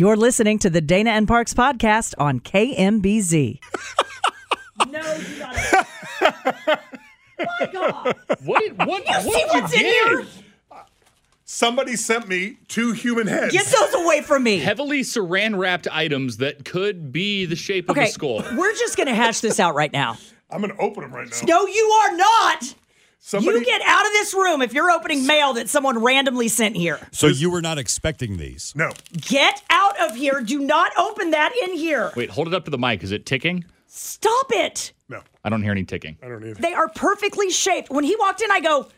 You're listening to the Dana and Parks podcast on KMBZ. no, you got My God. What? What? You what see did what's in here? Somebody sent me two human heads. Get those away from me. Heavily saran wrapped items that could be the shape of a skull. we're just going to hash this out right now. I'm going to open them right now. No, you are not. Somebody, You get out of this room if you're opening mail that someone randomly sent here. So you were not expecting these? no. Get out of here. Do not open that in here. Wait, hold it up to the mic. Is it ticking? Stop it. No, I don't hear any ticking. I don't either. They are perfectly shaped. When he walked in, I go,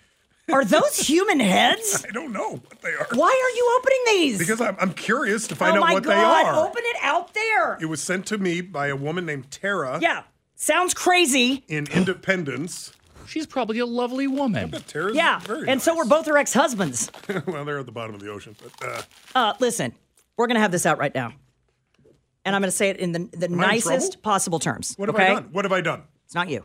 Are those human heads? I don't know what they are. Why are you opening these? Because I'm, I'm curious to find oh out my what God, they are. open it out there. It was sent to me by a woman named Tara Yeah, sounds crazy. in Independence. She's probably a lovely woman. Tara's Yeah, very and so nice. we're both her ex husbands. well, they're at the bottom of the ocean. But uh, Uh, listen, we're going to have this out right now. And I'm going to say it in the, the I in nicest possible terms. what have okay? I done? What have I done? It's not you.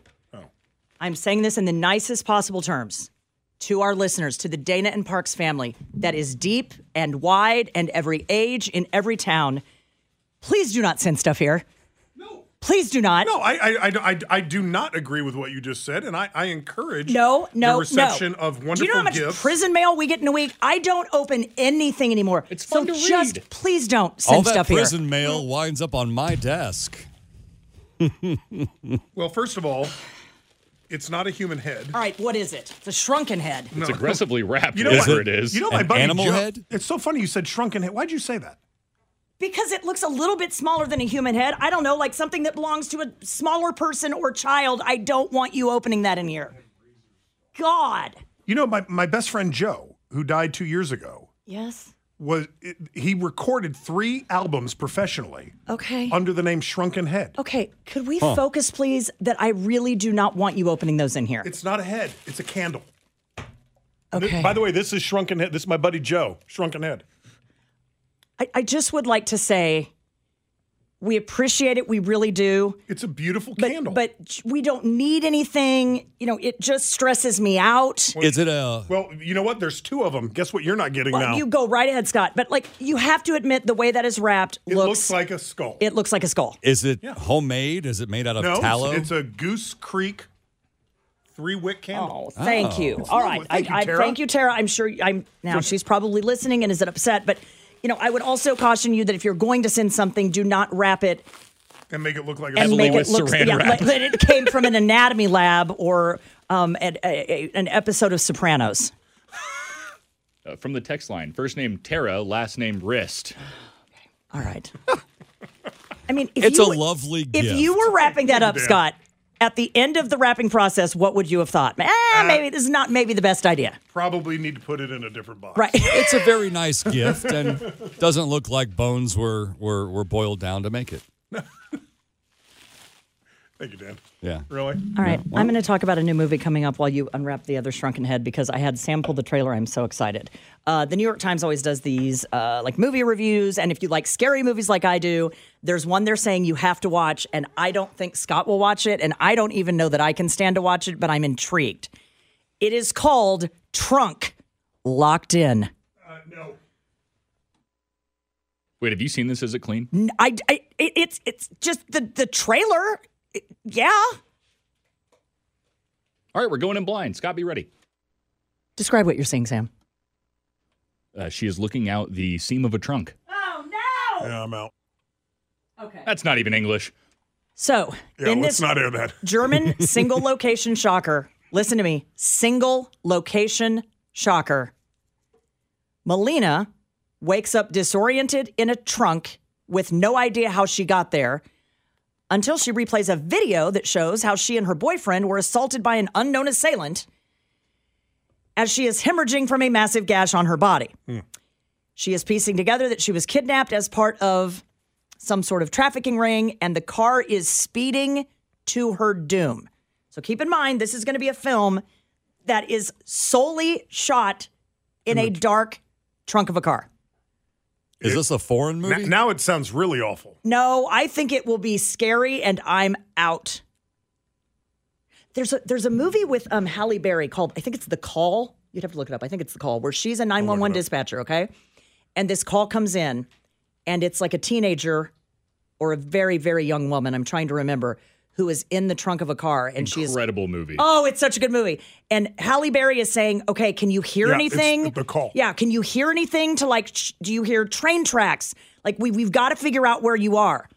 I'm saying this in the nicest possible terms to our listeners, to the Dana and Parks family that is deep and wide and every age in every town. Please do not send stuff here. No. Please do not. No, I, I, I, I, I do not agree with what you just said, and I, I encourage No, no, the reception no. of wonderful Do you know how much gifts. prison mail we get in a week? I don't open anything anymore. It's fun so to just read. please don't send stuff here. All that stuff prison here. mail winds up on my desk. well, first of all, it's not a human head. All right, what is it? It's a shrunken head. It's aggressively wrapped, You know whatever what? it is. You know my An buddy animal Joe- head? It's so funny you said shrunken head. Why'd you say that? Because it looks a little bit smaller than a human head. I don't know, like something that belongs to a smaller person or child. I don't want you opening that in here. God. You know, my, my best friend Joe, who died two years ago, Yes. was it, he recorded three albums professionally Okay. under the name Shrunken Head. Okay, could we focus, please? That I really do not want you opening those in here. It's not a head; it's a candle. Okay. By the way, this is Shrunken Head. This is my buddy Joe, Shrunken Head. I, I just would like to say we appreciate it. We really do. It's a beautiful But, candle. but we don't need anything. You know, it just stresses me out. Is it a? well, you know what? There's two of them. Guess what? You're not getting Well, now. you go right ahead, Scott. But like, you have to admit the way that is wrapped it looks, looks, like a skull. it looks like a skull. Is it homemade? Is it made out of no, it's- tallow? it's a Goose Creek three wick oh, candle. Oh, thank you. Oh. All right, Thank you, I, I, Tara. thank you, Tara. I'm sure I'm now. She's probably listening and is it upset, but you know, I would also caution you that if you're going to send something, do not wrap it and make it look like a and make it with look saran yeah, wrap. like that it came from an anatomy lab or um, an, a, a- an episode of Sopranos. Uh, from the text line. First name Tara, last name Wrist. All right. I mean, if It's you, a lovely If gift. you were wrapping that up, Dan. Scott, at the end of the wrapping process, what would you have thought? Uh, Eh, maybe this is not maybe the best idea. Probably need to put it in a different box. Right. It's a very nice gift and doesn't look like bones were were, were boiled down to make it. Thank you, Dan. Yeah. Really? All right, I'm going to talk about a new movie coming up while you unwrap the other shrunken head because I had Sam pull the trailer. I'm so excited. Uh, the New York Times always does these uh, like movie reviews, and if you like scary movies like I do, there's one they're saying you have to watch, and I don't think Scott will watch it, and I don't even know that I can stand to watch it, but I'm intrigued. It is called Trunk Locked In. Uh, no. Wait, have you seen this? Is it clean? N- I, I- it, it's it's just the the trailer. It- yeah, All right, we're going in blind. Scott, be ready. describe what you're seeing, Sam. Uh, she is looking out the seam of a trunk. Oh no! Yeah, I'm out. Okay. That's not even English. So, Yeah, in let's this not air that. German single location shocker, listen to me single location shocker. Melina wakes up disoriented in a trunk with no idea how she got there until she replays a video that shows how she and her boyfriend were assaulted by an unknown assailant as she is hemorrhaging from a massive gash on her body. Hmm. She is piecing together that she was kidnapped as part of some sort of trafficking ring, and the car is speeding to her doom. So keep in mind, this is going to be a film that is solely shot in a dark trunk of a car. Is this a foreign N- movie? now it sounds really awful. No, I think it will be scary, and I'm out. There's a there's a movie with um Halle Berry called I think it's The Call. You'd have to look it up. I think it's The Call, where she's a 911 dispatcher. Okay, and this call comes in, and it's like a teenager or a very very young woman. I'm trying to remember who is in the trunk of a car, and she's Incredible movie. Oh, it's such a good movie. And Halle Berry is saying, "Okay, can you hear Yeah, it's anything?" The Call. Yeah, can you hear anything to like sh- do you hear train tracks? Like we we've got to figure out where you are.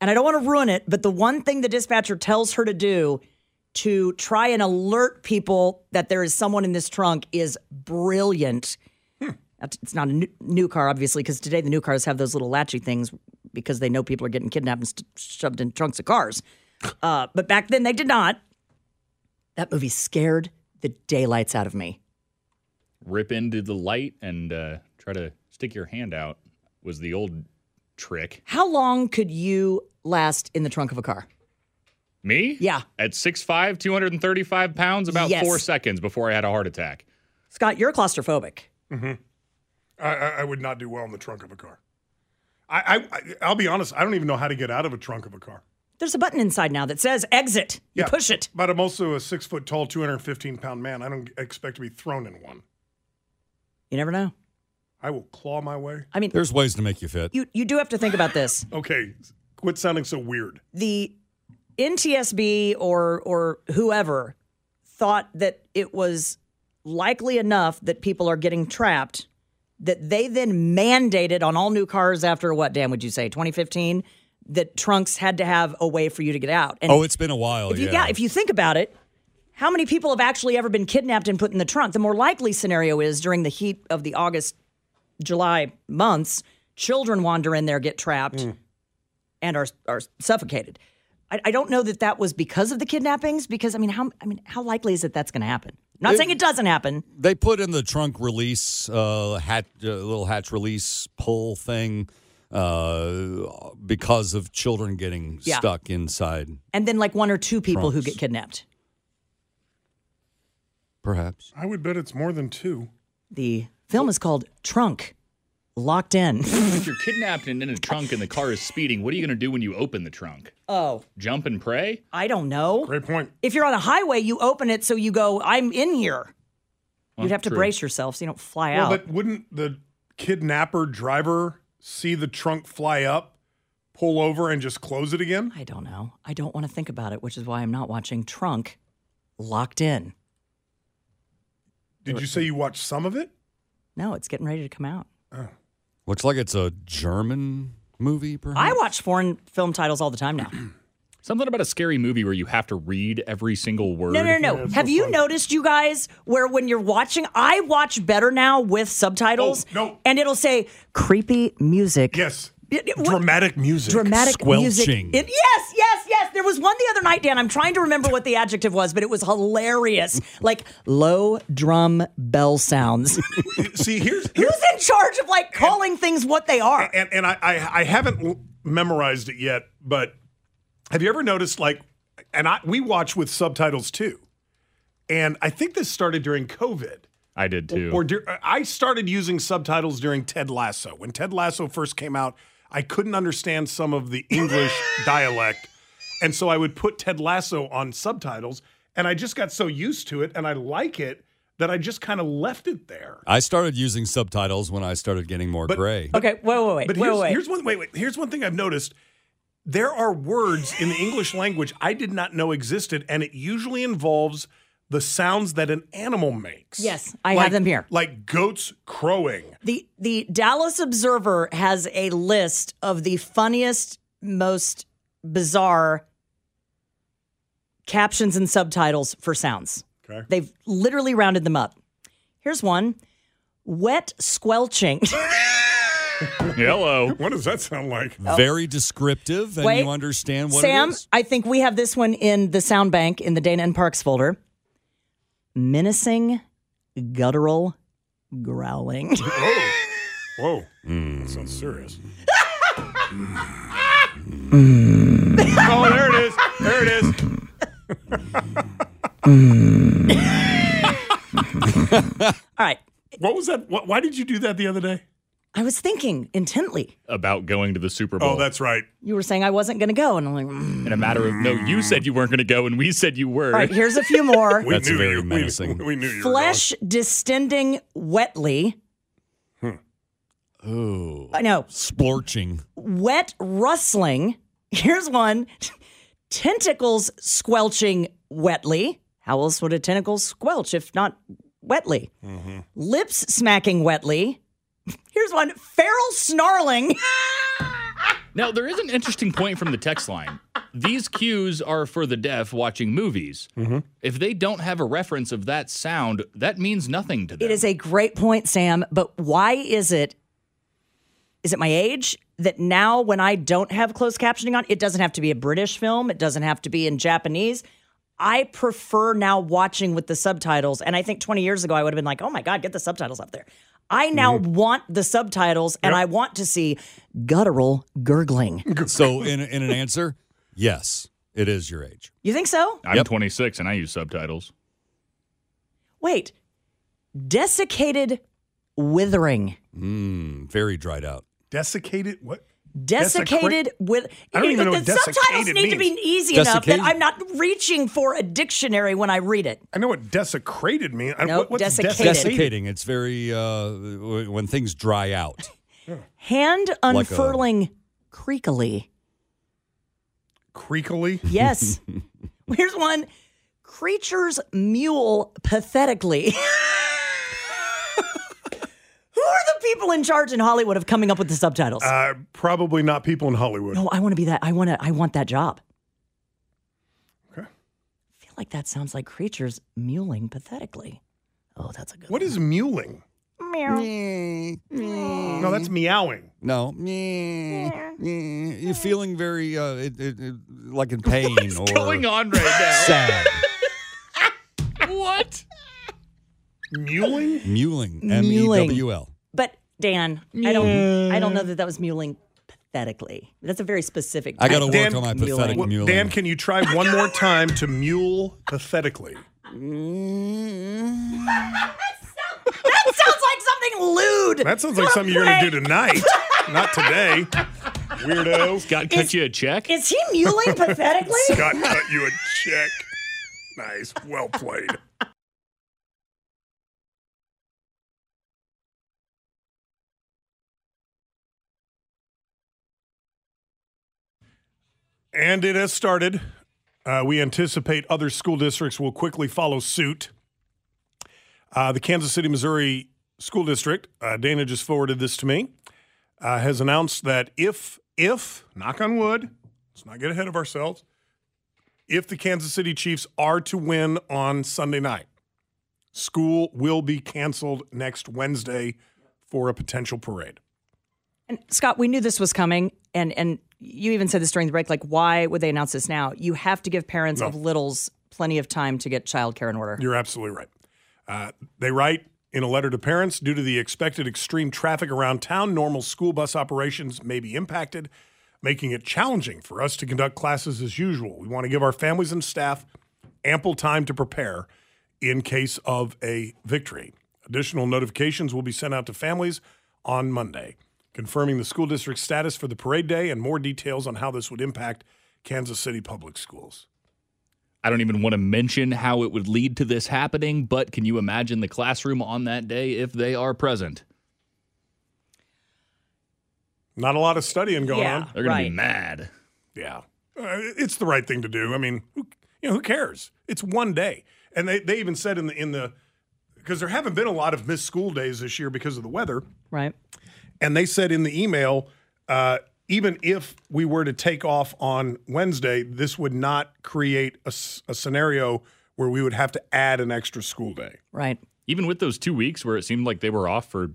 And I don't want to ruin it, but the one thing the dispatcher tells her to do to try and alert people that there is someone in this trunk is brilliant. Hmm. That's- It's not a new, new car, obviously, because today the new cars have those little latchy things because they know people are getting kidnapped and st- shoved in trunks of cars. Uh, but back then they did not. That movie scared the daylights out of me. Rip into the light and uh, try to stick your hand out was the old trick. How long could you last in the trunk of a car? Me? Yeah. At 6'5, 235 pounds, about Yes. four seconds before I had a heart attack. Scott, you're claustrophobic. I, I, I would not do well in the trunk of a car. I, I, I, I'll be honest. I don't even know how to get out of a trunk of a car. There's a button inside now that says exit. You push it. But I'm also a six foot tall, 215 pound man. I don't expect to be thrown in one. You never know. I will claw my way. I mean, There's ways to make you fit. you you do have to think about this. Okay, quit sounding so weird. The NTSB or or whoever thought that it was likely enough that people are getting trapped that they then mandated on all new cars after what Dan would you say 2015 that trunks had to have a way for you to get out. And Oh, it's been a while. If you, yeah. if you think about it, how many people have actually ever been kidnapped and put in the trunk? The more likely scenario is during the heat of the August, July months, children wander in there, get trapped, and are are suffocated. I, I don't know that that was because of the kidnappings. Because I mean, how I mean, how likely is it that's going to happen? I'm not saying it doesn't happen. they put in the trunk release, uh, hat, uh, little hatch release pull thing, uh, because of children getting Yeah. stuck inside. And then like one or two people who get kidnapped. Perhaps. I would bet it's more than two. The film is called Trunk, Locked In. If you're kidnapped and in a trunk and the car is speeding, what are you going to do when you open the trunk? oh, Jump and pray? I don't know. Great point. If you're on a highway, you open it so you go, I'm in here. Well, You'd have to true. brace yourself so you don't fly Well, out. but wouldn't the kidnapper driver see the trunk fly up, pull over, and just close it again? I don't know. I don't want to think about it, which is why I'm not watching Trunk Locked In. Did you say you watched some of it? No, it's getting ready to come out. Oh. Looks like it's a German movie, perhaps. I watch foreign film titles all the time now. Something about a scary movie where you have to read every single word. No, no, no. it's Have so you fun. noticed, you guys, where when you're watching, I watch better now with subtitles. Oh, no. And it'll say creepy music. Yes. It- it- Dramatic music. Dramatic music. Squelching. It- yes, yes, yes. There was one the other night, Dan. I'm trying to remember what the adjective was, but it was hilarious. Like low drum bell sounds. See, here's, here's Who's in charge of like calling things what they are? and and I, I I haven't memorized it yet, but have you ever noticed like, and I we watch with subtitles too, and I think this started during COVID. I did too. Or dur- I started using subtitles during Ted Lasso. When Ted Lasso first came out, I couldn't understand some of the English dialect. And so I would put Ted Lasso on subtitles, and I just got so used to it and I like it that I just kind of left it there. I started using subtitles when I started getting more But- gray. Okay, wait, wait, wait, But wait, here's, wait. here's one wait, wait. Here's one thing I've noticed. There are words in the English language I did not know existed, and it usually involves the sounds that an animal makes. Yes, I Like- have them here. Like goats crowing. The the Dallas Observer has a list of the funniest, most bizarre captions and subtitles for sounds. Okay. They've literally rounded them up. Here's one. Wet squelching. Hello. What does that sound like? Very descriptive, and Wait. you understand what Sam, it is. I think we have this one in the sound bank in the Dana and Parks folder. Menacing, guttural growling. Whoa. Whoa. That sounds serious. Mm. oh, there it is. There it is. Mm. All right. What was that? Why did you do that the other day? I was thinking intently. About going to the Super Bowl. Oh, that's right. You were saying I wasn't going to go, and I'm like, mm. in a matter of no. You said you weren't going to go, and we said you were. all right. Here's a few more. We That's knew very you. Menacing. We, knew you. Flesh distending wetly. Ooh, I know. splorching. Wet rustling. Here's one. Tentacles squelching wetly. How else would a tentacle squelch if not wetly? Lips smacking wetly. Here's one. Feral snarling. Now, there is an interesting point from the text line. These cues are for the deaf watching movies. Mm-hmm. If they don't have a reference of that sound, that means nothing to them. It is a great point, Sam. But why is it? Is it my age that now when I don't have closed captioning on, it doesn't have to be a British film, it doesn't have to be in Japanese. I prefer now watching with the subtitles. And I think 20 years ago, I would have been like, oh my God, get the subtitles up there. I now want the subtitles and I want to see guttural gurgling. So, in, in an answer, yes, it is your age. You think so? I'm Yep. 26 and I use subtitles. Wait. Desiccated withering. Mm, very dried out. Desiccated? What? Desiccated with I don't even know the what subtitles desiccated need to be means. easy enough that I'm not reaching for a dictionary when I read it. I know what desecrated means. I- Nope, what, what's desiccated. Desiccating. It's very uh, when things dry out. Hand a- unfurling creakily. Creakily? Yes. Here's one. Creatures mule pathetically. Who are the people in charge in Hollywood of coming up with the subtitles? Uh, probably not people in Hollywood. no, I want to be that. I want to. I want that job. Okay. I feel like that sounds like creatures mewling pathetically. Oh, that's a good. What is mewling? Meow. No, that's meowing. No, Meh, meh. you're feeling very uh, it, it, it- like in pain or Going on right now. sad. what? Mewling? Mewling. M e Mewling. w l. But Dan, I don't. I don't know mm. that that was mewling pathetically. That's a very specific. I got to type. work Dan- on my Mewling. pathetic Well, mewling. Dan, can you try one more time to mule pathetically? Mm. That sounds like something lewd. That sounds like something you're going to do tonight, not today. Weirdo. Scott cut you a check? Is he mewling pathetically? Scott cut you a check. Nice. Well played. And it has started. Uh, we anticipate other school districts will quickly follow suit. Uh, the Kansas City, Missouri School District, uh, Dana just forwarded this to me, uh, has announced that if, if, knock on wood, let's not get ahead of ourselves, if the Kansas City Chiefs are to win on Sunday night, school will be canceled next Wednesday for a potential parade. And Scott, we knew this was coming, and and you even said this during the break. Like, why would they announce this now? You have to give parents of littles plenty of time to get childcare in order. You're absolutely right. Uh, they write in a letter to parents due to the expected extreme traffic around town, normal school bus operations may be impacted, making it challenging for us to conduct classes as usual. We want to give our families and staff ample time to prepare in case of a victory. Additional notifications will be sent out to families on Monday, confirming the school district status for the parade day and more details on how this would impact Kansas City Public Schools. I don't even want to mention how it would lead to this happening, but can you imagine the classroom on that day if they are present? Not a lot of studying going Yeah. on. They're going to be mad. Yeah, uh, it's the right thing to do. I mean, who, you know, who cares? It's one day. And they, they even said in the in the because there haven't been a lot of missed school days this year because of the weather. Right. And they said in the email, uh, even if we were to take off on Wednesday, this would not create a scenario where we would have to add an extra school day. Right. Even with those two weeks where it seemed like they were off for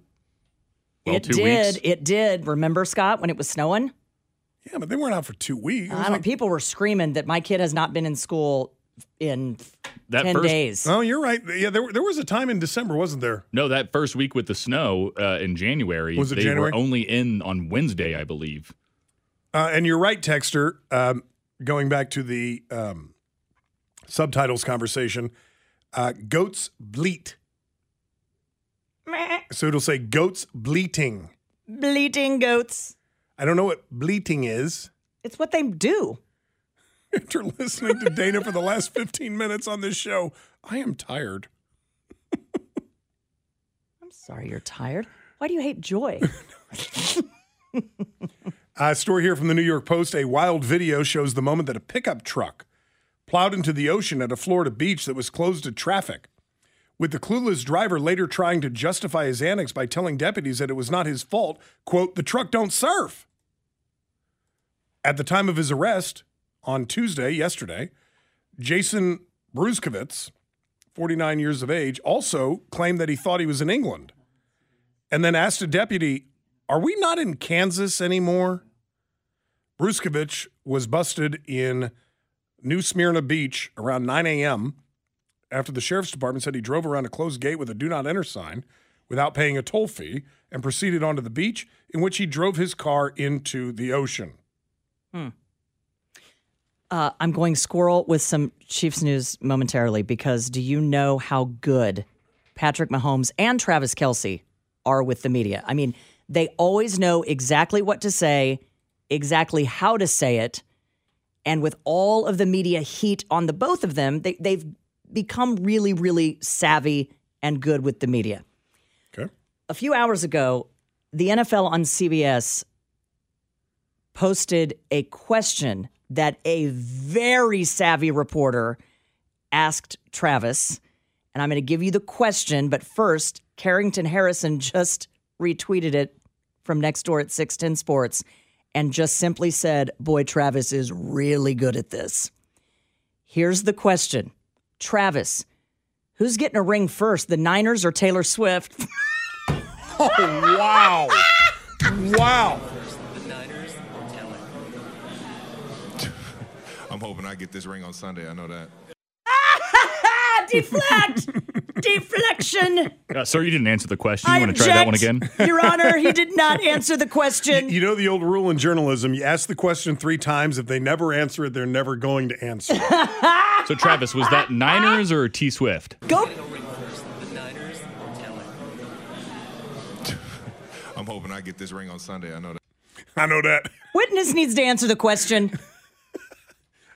well, it two did. weeks. It did. It did. Remember, Scott, when it was snowing? Yeah, but they weren't out for two weeks. I don't, like- people were screaming that my kid has not been in school in That 10 first- days. oh, you're right. Yeah, there, there was a time in December, wasn't there? No, that first week with the snow uh, in January, Was it they January? were only in on Wednesday, I believe. Uh, and you're right, Texter. Um, going back to the um, subtitles conversation, uh, goats bleat. So it'll say goats bleating. Bleating goats. I don't know what bleating is. It's what they do. After listening to Dana for the last 15 minutes on this show, I am tired. I'm sorry you're tired. Why do you hate joy? A story here from the New York Post. A wild video shows the moment that a pickup truck plowed into the ocean at a Florida beach that was closed to traffic. With the clueless driver later trying to justify his antics by telling deputies that it was not his fault, quote, the truck don't surf. At the time of his arrest on Tuesday, yesterday, Jason Bruskowitz, 49 years of age, also claimed that he thought he was in England and then asked a deputy, Are we not in Kansas anymore? Bruskevich was busted in New Smyrna Beach around 9 a.m. after the sheriff's department said he drove around a closed gate with a do not enter sign without paying a toll fee and proceeded onto the beach, in which he drove his car into the ocean. Hmm. Uh, I'm going squirrel with some Chiefs news momentarily because do you know how good Patrick Mahomes and Travis Kelce are with the media? I mean, they always know exactly what to say, exactly how to say it. And with all of the media heat on the both of them, they, they've become really, really savvy and good with the media. Okay. A few hours ago, the NFL on CBS posted a question that a very savvy reporter asked Travis. And I'm going to give you the question, but first, Carrington Harrison just retweeted it from next door at 610 Sports and just simply said, Boy, Travis is really good at this. Here's the question Travis, who's getting a ring first, the Niners or Taylor Swift? Oh, wow. wow. Hoping I get this ring on Sunday. I know that. Deflect! Deflection! Uh, sir, you didn't answer the question. You I want to try that one again? Your Honor, he did not answer the question. You know the old rule in journalism you ask the question three times. If they never answer it, they're never going to answer. So, Travis, was that Niners or T Swift? Go. I'm hoping I get this ring on Sunday. I know that. I know that. Witness needs to answer the question.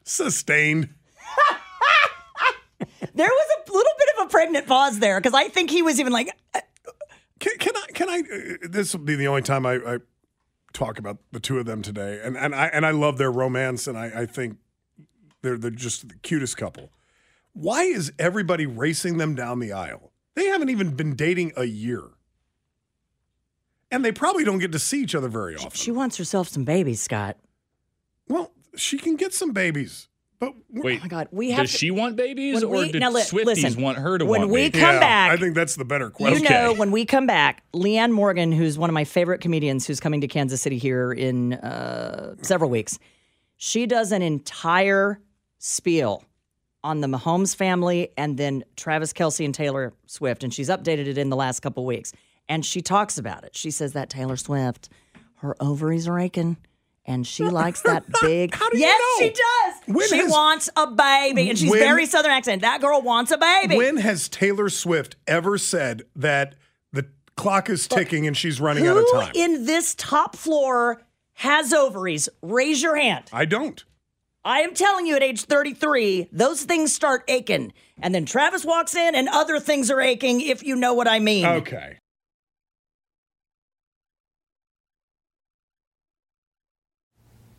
Sustained. There was a little bit of a pregnant pause there because I think he was even like, uh, Can, can I? Can I? Uh, this will be the only time I, I talk about the two of them today, and and I and I love their romance, and I, I think they're they're just the cutest couple. Why is everybody racing them down the aisle? They haven't even been dating a year, and they probably don't get to see each other very often. she wants herself some babies, Scott. well, she can get some babies, but Wait, Oh my God, we have does to- she want babies When or we- did now li- Swifties listen, want her to when want we babies? come back- I think that's the better question. You question. know, when we come back, Leanne Morgan, who's one of my favorite comedians, who's coming to Kansas City here in uh, several weeks, she does an entire spiel on the Mahomes family and then Travis Kelce and Taylor Swift, and she's updated it in the last couple weeks. And she talks about it. She says that Taylor Swift, her ovaries are aching. And she likes that big. How do you yes, know? she does. When she has- wants a baby, and she's When- very southern accent. That girl wants a baby. When has Taylor Swift ever said that the clock is ticking and she's running out of Who time? in this top floor has ovaries? Raise your hand. I don't. I am telling you, at age 33, those things start aching. And then Travis walks in and other things are aching, if you know what I mean. Okay.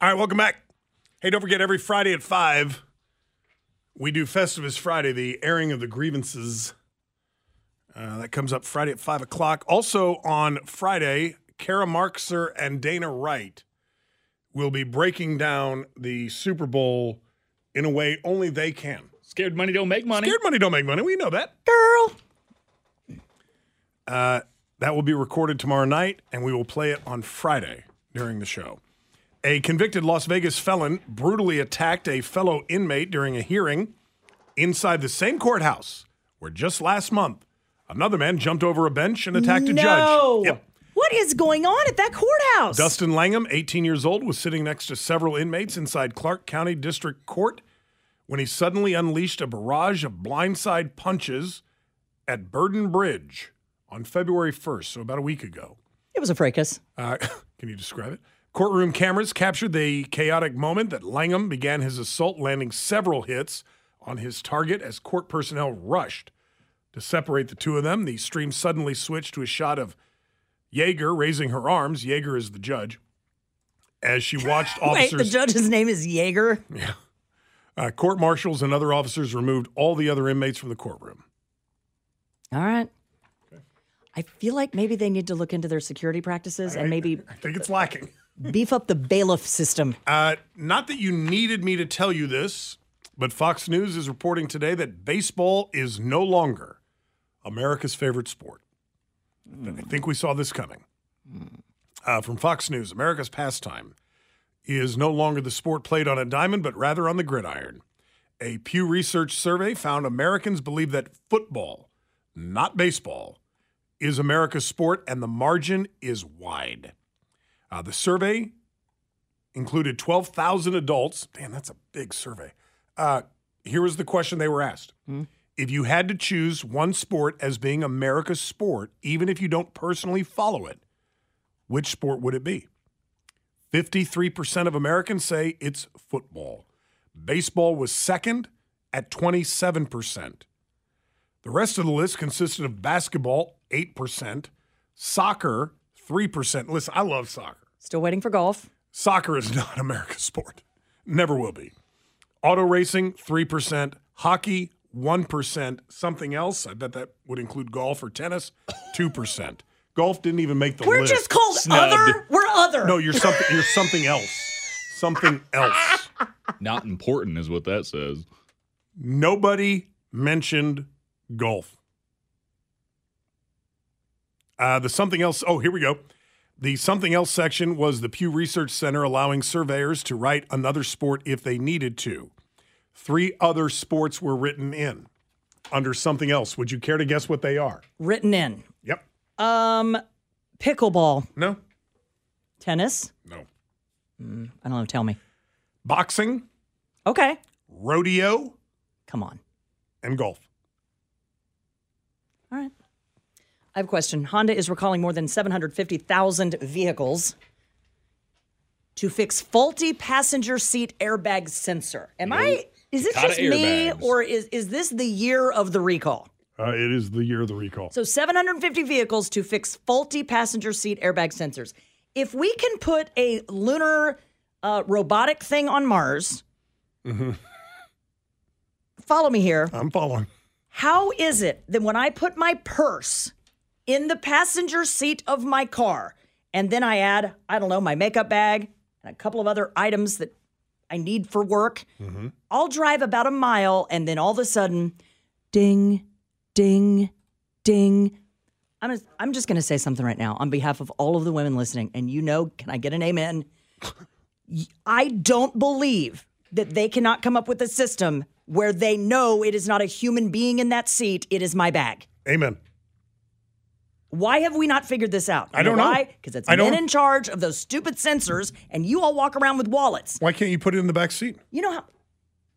All right, welcome back. Hey, don't forget every Friday at 5, we do Festivus Friday, the airing of the grievances. Uh, that comes up Friday at 5 o'clock. Also on Friday, Kara Markser and Dana Wright will be breaking down the Super Bowl in a way only they can. Scared money don't make money. Scared money don't make money. We know that. Girl. Uh, that will be recorded tomorrow night, and we will play it on Friday during the show. A convicted Las Vegas felon brutally attacked a fellow inmate during a hearing inside the same courthouse where just last month another man jumped over a bench and attacked a judge. Yep. What is going on at that courthouse? Dustin Langham, 18 years old, was sitting next to several inmates inside Clark County District Court when he suddenly unleashed a barrage of blindside punches at Burden Bridge on February 1st, so about a week ago. It was a fracas. Uh, can you describe it? Courtroom cameras captured the chaotic moment that Langham began his assault, landing several hits on his target as court personnel rushed to separate the two of them. The stream suddenly switched to a shot of Jaeger raising her arms. Jaeger is the judge. As she watched officers. Wait, the judge's name is Jaeger. Yeah. Uh, court marshals and other officers removed all the other inmates from the courtroom. All right. I feel like maybe they need to look into their security practices and maybe I think it's lacking. Beef up the bailiff system. Uh, not that you needed me to tell you this, but Fox News is reporting today that baseball is no longer America's favorite sport. I think we saw this coming. Uh, from Fox News, America's pastime is no longer the sport played on a diamond, but rather on the gridiron. A Pew Research survey found Americans believe that football, not baseball, is America's sport, and the margin is wide. Uh, the survey included 12,000 adults. Damn, that's a big survey. Uh, here was the question they were asked. If you had to choose one sport as being America's sport, even if you don't personally follow it, which sport would it be? 53% of Americans say it's football. Baseball was second at 27%. The rest of the list consisted of basketball, 8%, soccer, 3%. Listen, I love soccer. Still waiting for golf. Soccer is not America's sport. Never will be. Auto racing, 3%. Hockey, 1%. Something else, I bet that would include golf or tennis, 2%. Golf didn't even make the We're list. just called Snubbed. other. We're other. no, you're something you're something else. Something else. Not important is what that says. Nobody mentioned golf. Uh, the something else. Oh, here we go. The something else section was the Pew Research Center allowing surveyors to write another sport if they needed to. Three other sports were written in under something else. Would you care to guess what they are? Written in. Yep. Um, pickleball, No. tennis. No. I don't know. Tell me. Boxing, Okay. rodeo, Come on. and golf. All right. I have a question. Honda is recalling more than 750,000 vehicles to fix faulty passenger seat airbag sensor. Am I? Is it Gotta just me, or is is this the year of the recall? Uh, it is the year of the recall. So 750 vehicles to fix faulty passenger seat airbag sensors. If we can put a lunar uh, robotic thing on Mars, follow me here. I'm following. How is it that when I put my purse in the passenger seat of my car and then I add, I don't know, my makeup bag, and a couple of other items that I need for work. Mm-hmm. I'll drive about a mile and then all of a sudden, ding, ding, ding. I'm, just, I'm just going to say something right now on behalf of all of the women listening. And you know, can I get an amen? I don't believe that they cannot come up with a system where they know it is not a human being in that seat, it is my bag. Amen. Why have we not figured this out? I don't know. Why? Because it's I men don't- in charge of those stupid sensors, and you all walk around with wallets. Why can't you put it in the back seat? You know how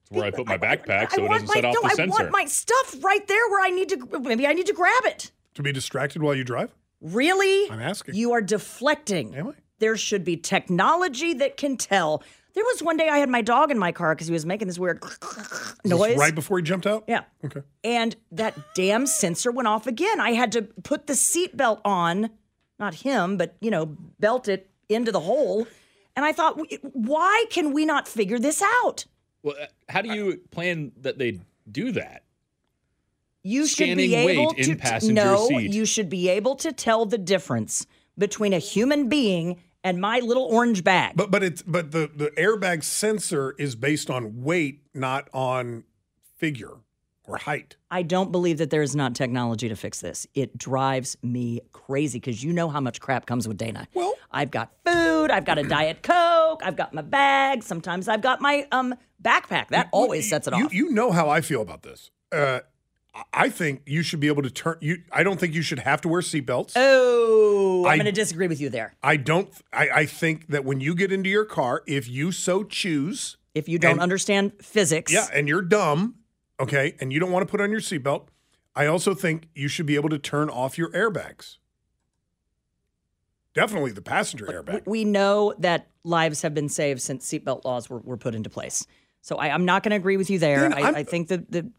It's where I put my backpack so it want doesn't my set off no, the I sensor. want my stuff right there where I need to. Maybe I need to grab it. To be distracted while you drive? Really? I'm asking. You are deflecting. Am I? There should be technology that can tell. There was one day I had my dog in my car because he was making this weird Is this noise. right before he jumped out? Yeah. Okay. And that damn sensor went off again. I had to put the seatbelt on, not him, but, you know, belt it into the hole. And I thought, why can we not figure this out? Well, uh, how do you plan that they do that? You should be Scanning weight able in to passenger no, seat. you should be able to tell the difference between a human being and my little orange bag. But but it's but the the airbag sensor is based on weight, not on figure or height. I don't believe that there is not technology to fix this. It drives me crazy because you know how much crap comes with Dana. Well- I've got food, I've got a diet coke, I've got my bag. Sometimes I've got my um backpack. That always sets it you, off. You know how I feel about this. Uh, I think you should be able to turn. You, I don't think you should have to wear seatbelts. oh, I'm going to disagree with you there. I don't. I, I think that when you get into your car, if you so choose, If you don't And- understand physics, yeah, and you're dumb, okay, and you don't want to put on your seatbelt, I also think you should be able to turn off your airbags. Definitely the passenger airbag. we know that lives have been saved since seatbelt laws were, were put into place. So I, I'm not going to agree with you there. I, I'm- think that the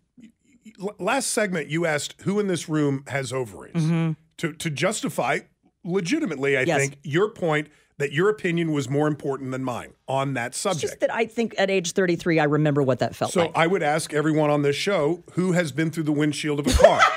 last segment you asked who in this room has ovaries mm-hmm. to to justify legitimately i Yes. think your point that your opinion was more important than mine on that it's subject just that I think at age 33, I remember what that felt so like. So I would ask everyone on this show who has been through the windshield of a car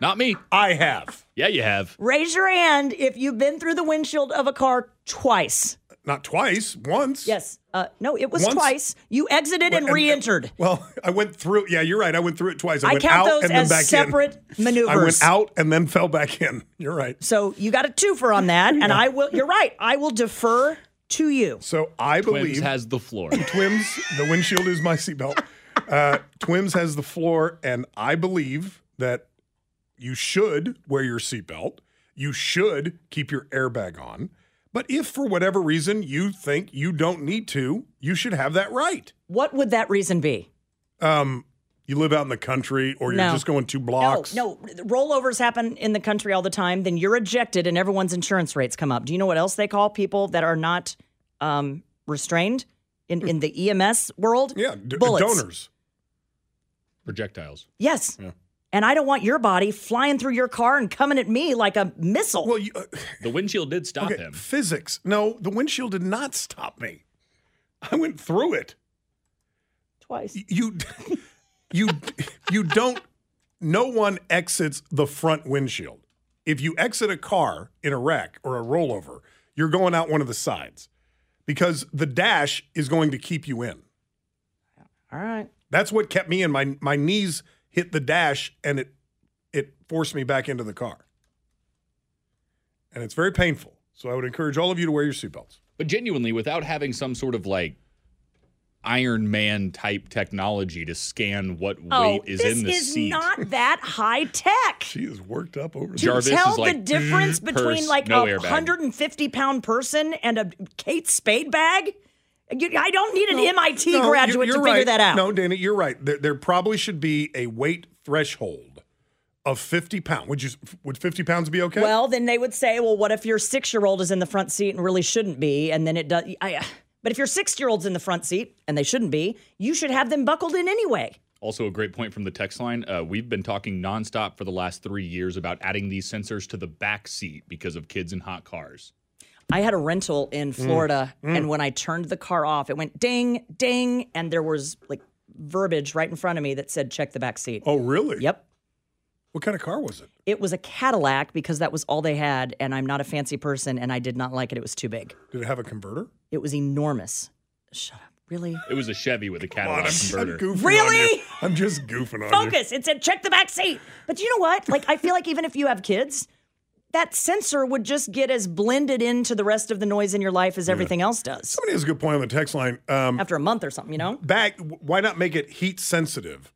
Not me. i have Yeah, you have. Raise your hand if you've been through the windshield of a car twice. Not twice once Yes. Uh, no, it was Once- twice. You exited and and- re-entered. well i went through yeah you're right i went through it twice i, I went count out those and then as back separate in maneuvers. i went out and then fell back in you're right So you got a twofer on that, and I will. You're right. I will defer to you. so i believe. Twims believe has the floor. Twims, the windshield is my seatbelt. Uh, Twims has the floor, and I believe that you should wear your seatbelt. You should keep your airbag on. But if for whatever reason you think you don't need to, you should have that right. What would that reason be? Um, you live out in the country, or you're No. just going two blocks. No, no. Rollovers happen in the country all the time. Then you're ejected, and everyone's insurance rates come up. Do you know what else they call people that are not um, restrained in, in the EMS world? Yeah, d- Bullets. donors. Projectiles. Yes. Yeah. And I don't want your body flying through your car and coming at me like a missile. Well, you, uh, The windshield did stop okay, him. physics. No, the windshield did not stop me. I went through it. Twice. you you you don't no one exits the front windshield if you exit a car in a wreck or a rollover you're going out one of the sides because the dash is going to keep you in All right. that's what kept me in my my knees hit the dash and it it forced me back into the car and it's very painful so i would encourage all of you to wear your seatbelts But genuinely, without having some sort of like Iron Man type technology to scan what weight Oh, is in the is seat. not that high tech. she is worked up over to Jarvis tell is like, the difference "Mm, between purse, like no a 150 pound person and a Kate Spade bag. You- I don't need an No, MIT no, graduate you're- to you're figure right. that out. No, Dana, you're right. There, there probably should be a weight threshold of 50 pounds. Would you? Would 50 pounds be okay? Well, then they would say, well, what if your six year old is in the front seat and really shouldn't be? And then it does. I, but if your six year old's in the front seat and they shouldn't be, you should have them buckled in anyway. Also, a great point from the text line. Uh, we've been talking nonstop for the last three years about adding these sensors to the back seat because of kids in hot cars. I had a rental in mm. Florida, mm. and when I turned the car off, it went ding, ding, and there was like verbiage right in front of me that said, check the back seat. oh, really? Yep. What kind of car was it? It was a Cadillac because that was all they had, and I'm not a fancy person, and I did not like it. It was too big. Did it have a converter? It was enormous. Shut up. Really? It was a Chevy with a Come on, Cadillac I'm, I'm converter. goofing on Really? you. I'm just goofing on you. Focus. It said check the back seat. But you know what? Like, I feel like even if you have kids, that sensor would just get as blended into the rest of the noise in your life as everything else does Somebody has a good point on the text line. Um, after a month or something, you know? bag. Why not make it heat sensitive?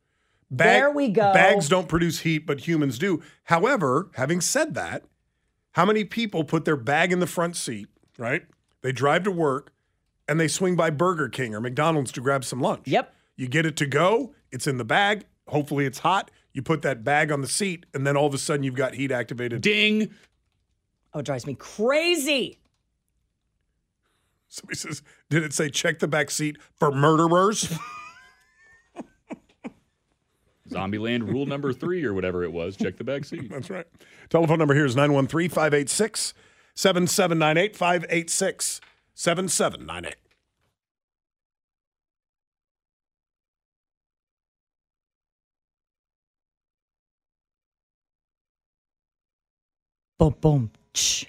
Bag, There we go. Bags don't produce heat, but humans do. However, having said that, how many people put their bag in the front seat? Right? They drive to work, and they swing by Burger King or McDonald's to grab some lunch. Yep. You get it to go. It's in the bag. Hopefully, it's hot. You put that bag on the seat, and then all of a sudden, you've got heat activated. Ding. Oh, it drives me crazy. Somebody says, "Did it say check the back seat for murderers?" Zombieland rule number three or whatever it was. Check the back seat. That's right. Telephone number here is 913 586 7798 586 7798. Boom, boom. Shh.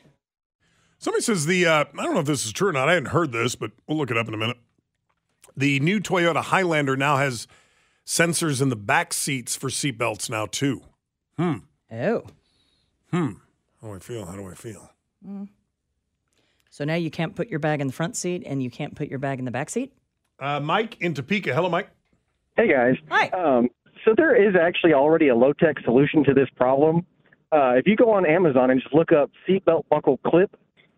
Somebody says the, uh, I don't know if this is true or not. I hadn't heard this, but we'll look it up in a minute. The new Toyota Highlander now has sensors in the back seats for seatbelts now, too. Hmm. Oh. Hmm. How do I feel? How do I feel? So now you can't put your bag in the front seat and you can't put your bag in the back seat? Uh, Mike in Topeka. Hello, Mike. Hey guys. Hi. Um, so there is actually already a low tech solution to this problem. Uh, if you go on Amazon and just look up seatbelt buckle clip,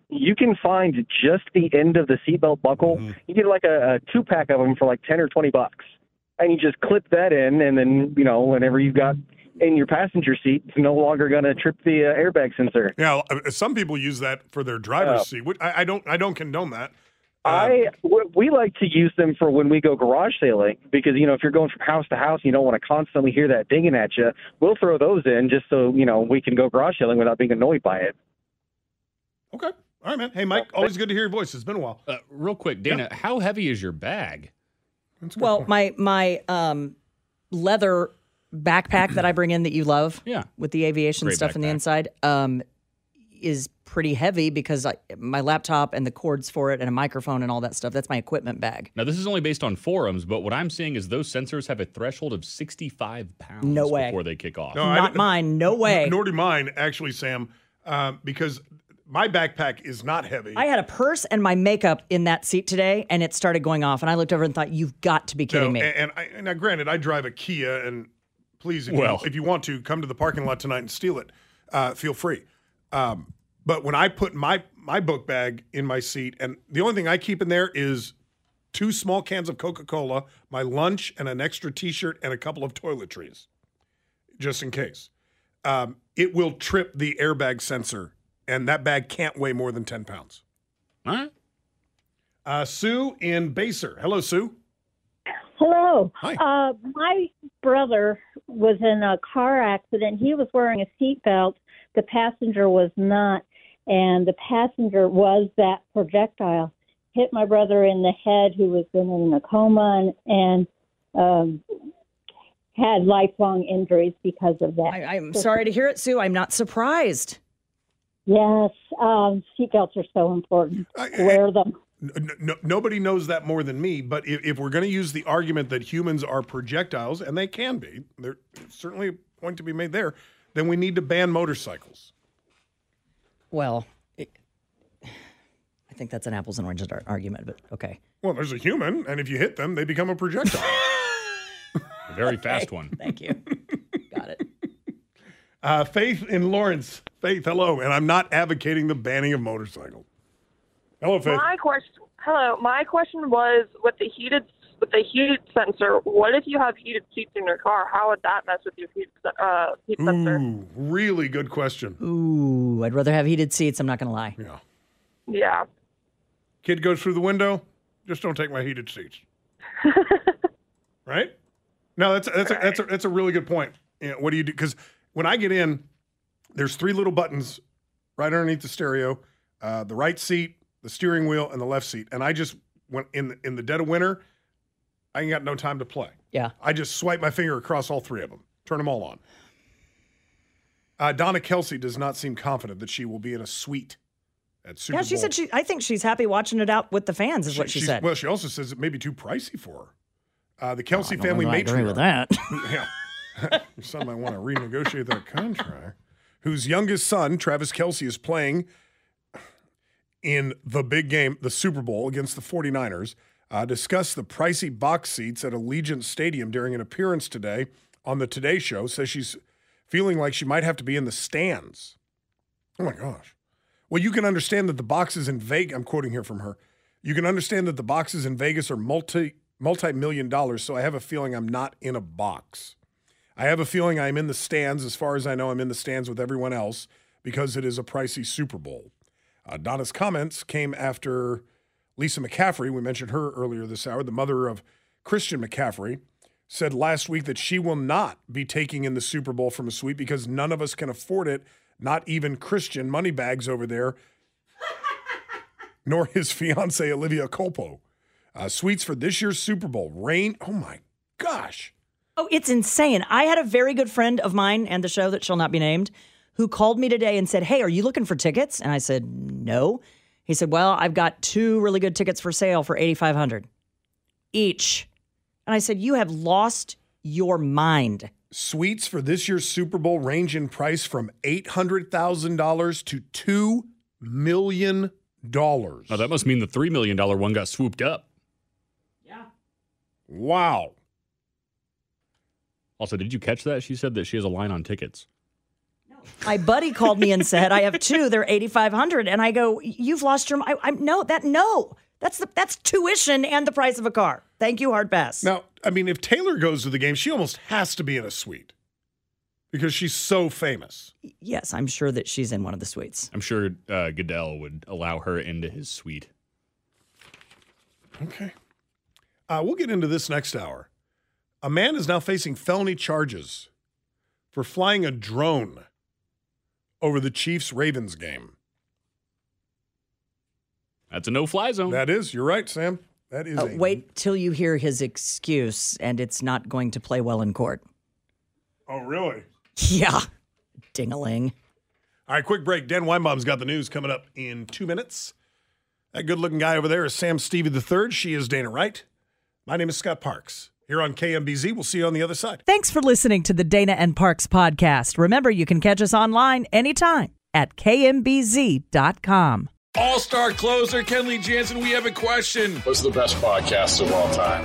you can find just the end of the seatbelt buckle. You get like a, a two pack of them for like ten or twenty bucks, and you just clip that in, and then you know whenever you've got in your passenger seat, it's no longer going to trip the uh, airbag sensor. Yeah, uh, some people use that for their driver's Oh. seat. which I, I don't. I don't condone that. I w- we like to use them for when we go garage sailing because you know if you're going from house to house, you don't want to constantly hear that dinging at you. We'll throw those in just so you know we can go garage sailing without being annoyed by it. Okay. All right, man. Hey, Mike. Always good to hear your voice. It's been a while. Uh, real quick, Dana, how heavy is your bag? Well, my my um, leather backpack that I bring in that you love, Yeah. with the aviation Great stuff in the inside, um, is pretty heavy because I, my laptop and the cords for it and a microphone and all that stuff. That's my equipment bag. Now, this is only based on forums, but what I'm seeing is those sensors have a threshold of 65 pounds No way. before they kick off. No, I Not don't- mine. No way. Nor do mine, actually, Sam, um, because my backpack is not heavy. I had a purse and my makeup in that seat today, and it started going off. And I looked over and thought, "You've got to be kidding No, me!" And, and I, and now, granted, I drive a Kia, and please, if, Well. you, if you want to, come to the parking lot tonight and steal it. Uh, feel free. Um, but when I put my my book bag in my seat, and the only thing I keep in there is two small cans of Coca Cola, my lunch, and an extra T-shirt, and a couple of toiletries, just in case. Um, it will trip the airbag sensor, and that bag can't weigh more than ten pounds. All right. Uh, Sue in Basehor. Hello, Sue. Hello. Hi. Uh, my brother was in a car accident. He was wearing a seatbelt. The passenger was not, and the passenger was that projectile. Hit my brother in the head, who was then in a coma and, and um, had lifelong injuries because of that. I, I'm sorry to hear it, Sue. I'm not surprised. Yes, um, seatbelts are so important. Wear them. N- n- nobody knows that more than me. But if, if we're going to use the argument that humans are projectiles, and they can be, there's certainly a point to be made there, then we need to ban motorcycles. Well, it, I think that's an apples and oranges argument, but okay. Well, there's a human, and if you hit them, they become a projectile. A very fast one. Thank you. Got it. uh, Faith in Lawrence. Faith, hello. And I'm not advocating the banning of motorcycles. Hello, Faith. My question, hello. My question was with the heated with the heat sensor. What if you have heated seats in your car? How would that mess with your heat uh, heat sensor? Ooh, really good question. Ooh, I'd rather have heated seats. I'm not going to lie. Yeah. Yeah. Kid goes through the window. Just don't take my heated seats. right? No, that's that's a, that's a, that's a really good point. You know, what do you do? Because when I get in, there's three little buttons right underneath the stereo: uh, the right seat, the steering wheel, and the left seat. And I just went in the, in the dead of winter. I ain't got no time to play. Yeah. I just swipe my finger across all three of them, turn them all on. Uh, Donna Kelce does not seem confident that she will be in a suite at Super yeah, she Bowl. said she. I think she's happy watching it out with the fans. Is what she said. Well, she also says it may be too pricey for her. Uh, the Kelce I family that I agree with that. yeah. Your son might want to renegotiate that contract. Whose youngest son, Travis Kelce, is playing in the big game, the Super Bowl against the 49ers, uh, discussed the pricey box seats at Allegiant Stadium during an appearance today on the Today Show. Says she's feeling like she might have to be in the stands. Oh my gosh. Well, you can understand that the boxes in Vegas, I'm quoting here from her. You can understand that the boxes in Vegas are multi multi million dollars, so I have a feeling I'm not in a box. I have a feeling I'm in the stands. As far as I know, I'm in the stands with everyone else because it is a pricey Super Bowl. Uh, Donna's comments came after Lisa McCaffrey, we mentioned her earlier this hour, the mother of Christian McCaffrey, said last week that she will not be taking in the Super Bowl from a suite because none of us can afford it, not even Christian moneybags over there, nor his fiancee Olivia Culpo. Uh, suites for this year's Super Bowl. Rain. Oh my gosh. Oh, it's insane. I had a very good friend of mine and the show that shall not be named who called me today and said, Hey, are you looking for tickets? And I said, No. He said, Well, I've got two really good tickets for sale for 8500 each. And I said, You have lost your mind. Suites for this year's Super Bowl range in price from $800,000 to $2 million. Oh, that must mean the $3 million one got swooped up. Yeah. Wow. Also, did you catch that? She said that she has a line on tickets. My buddy called me and said, I have two, they're 8500 And I go, You've lost your mind. I, am no, that, no. That's the that's tuition and the price of a car. Thank you, hard pass. Now, I mean, if Taylor goes to the game, she almost has to be in a suite because she's so famous. Yes, I'm sure that she's in one of the suites. I'm sure uh, Goodell would allow her into his suite. Okay. Uh, we'll get into this next hour. A man is now facing felony charges for flying a drone over the Chiefs Ravens game. That's a no fly zone. That is, you're right, Sam. That is Uh, a wait till you hear his excuse, and it's not going to play well in court. Oh, really? Yeah. Dingaling. All right, quick break. Dan Weinbaum's got the news coming up in two minutes. That good looking guy over there is Sam Stevie III. She is Dana Wright. My name is Scott Parks. Here on KMBZ, we'll see you on the other side. Thanks for listening to the Dana and Parks podcast. Remember, you can catch us online anytime at kmbz.com. All star closer Kenley Jansen, we have a question. What's the best podcast of all time?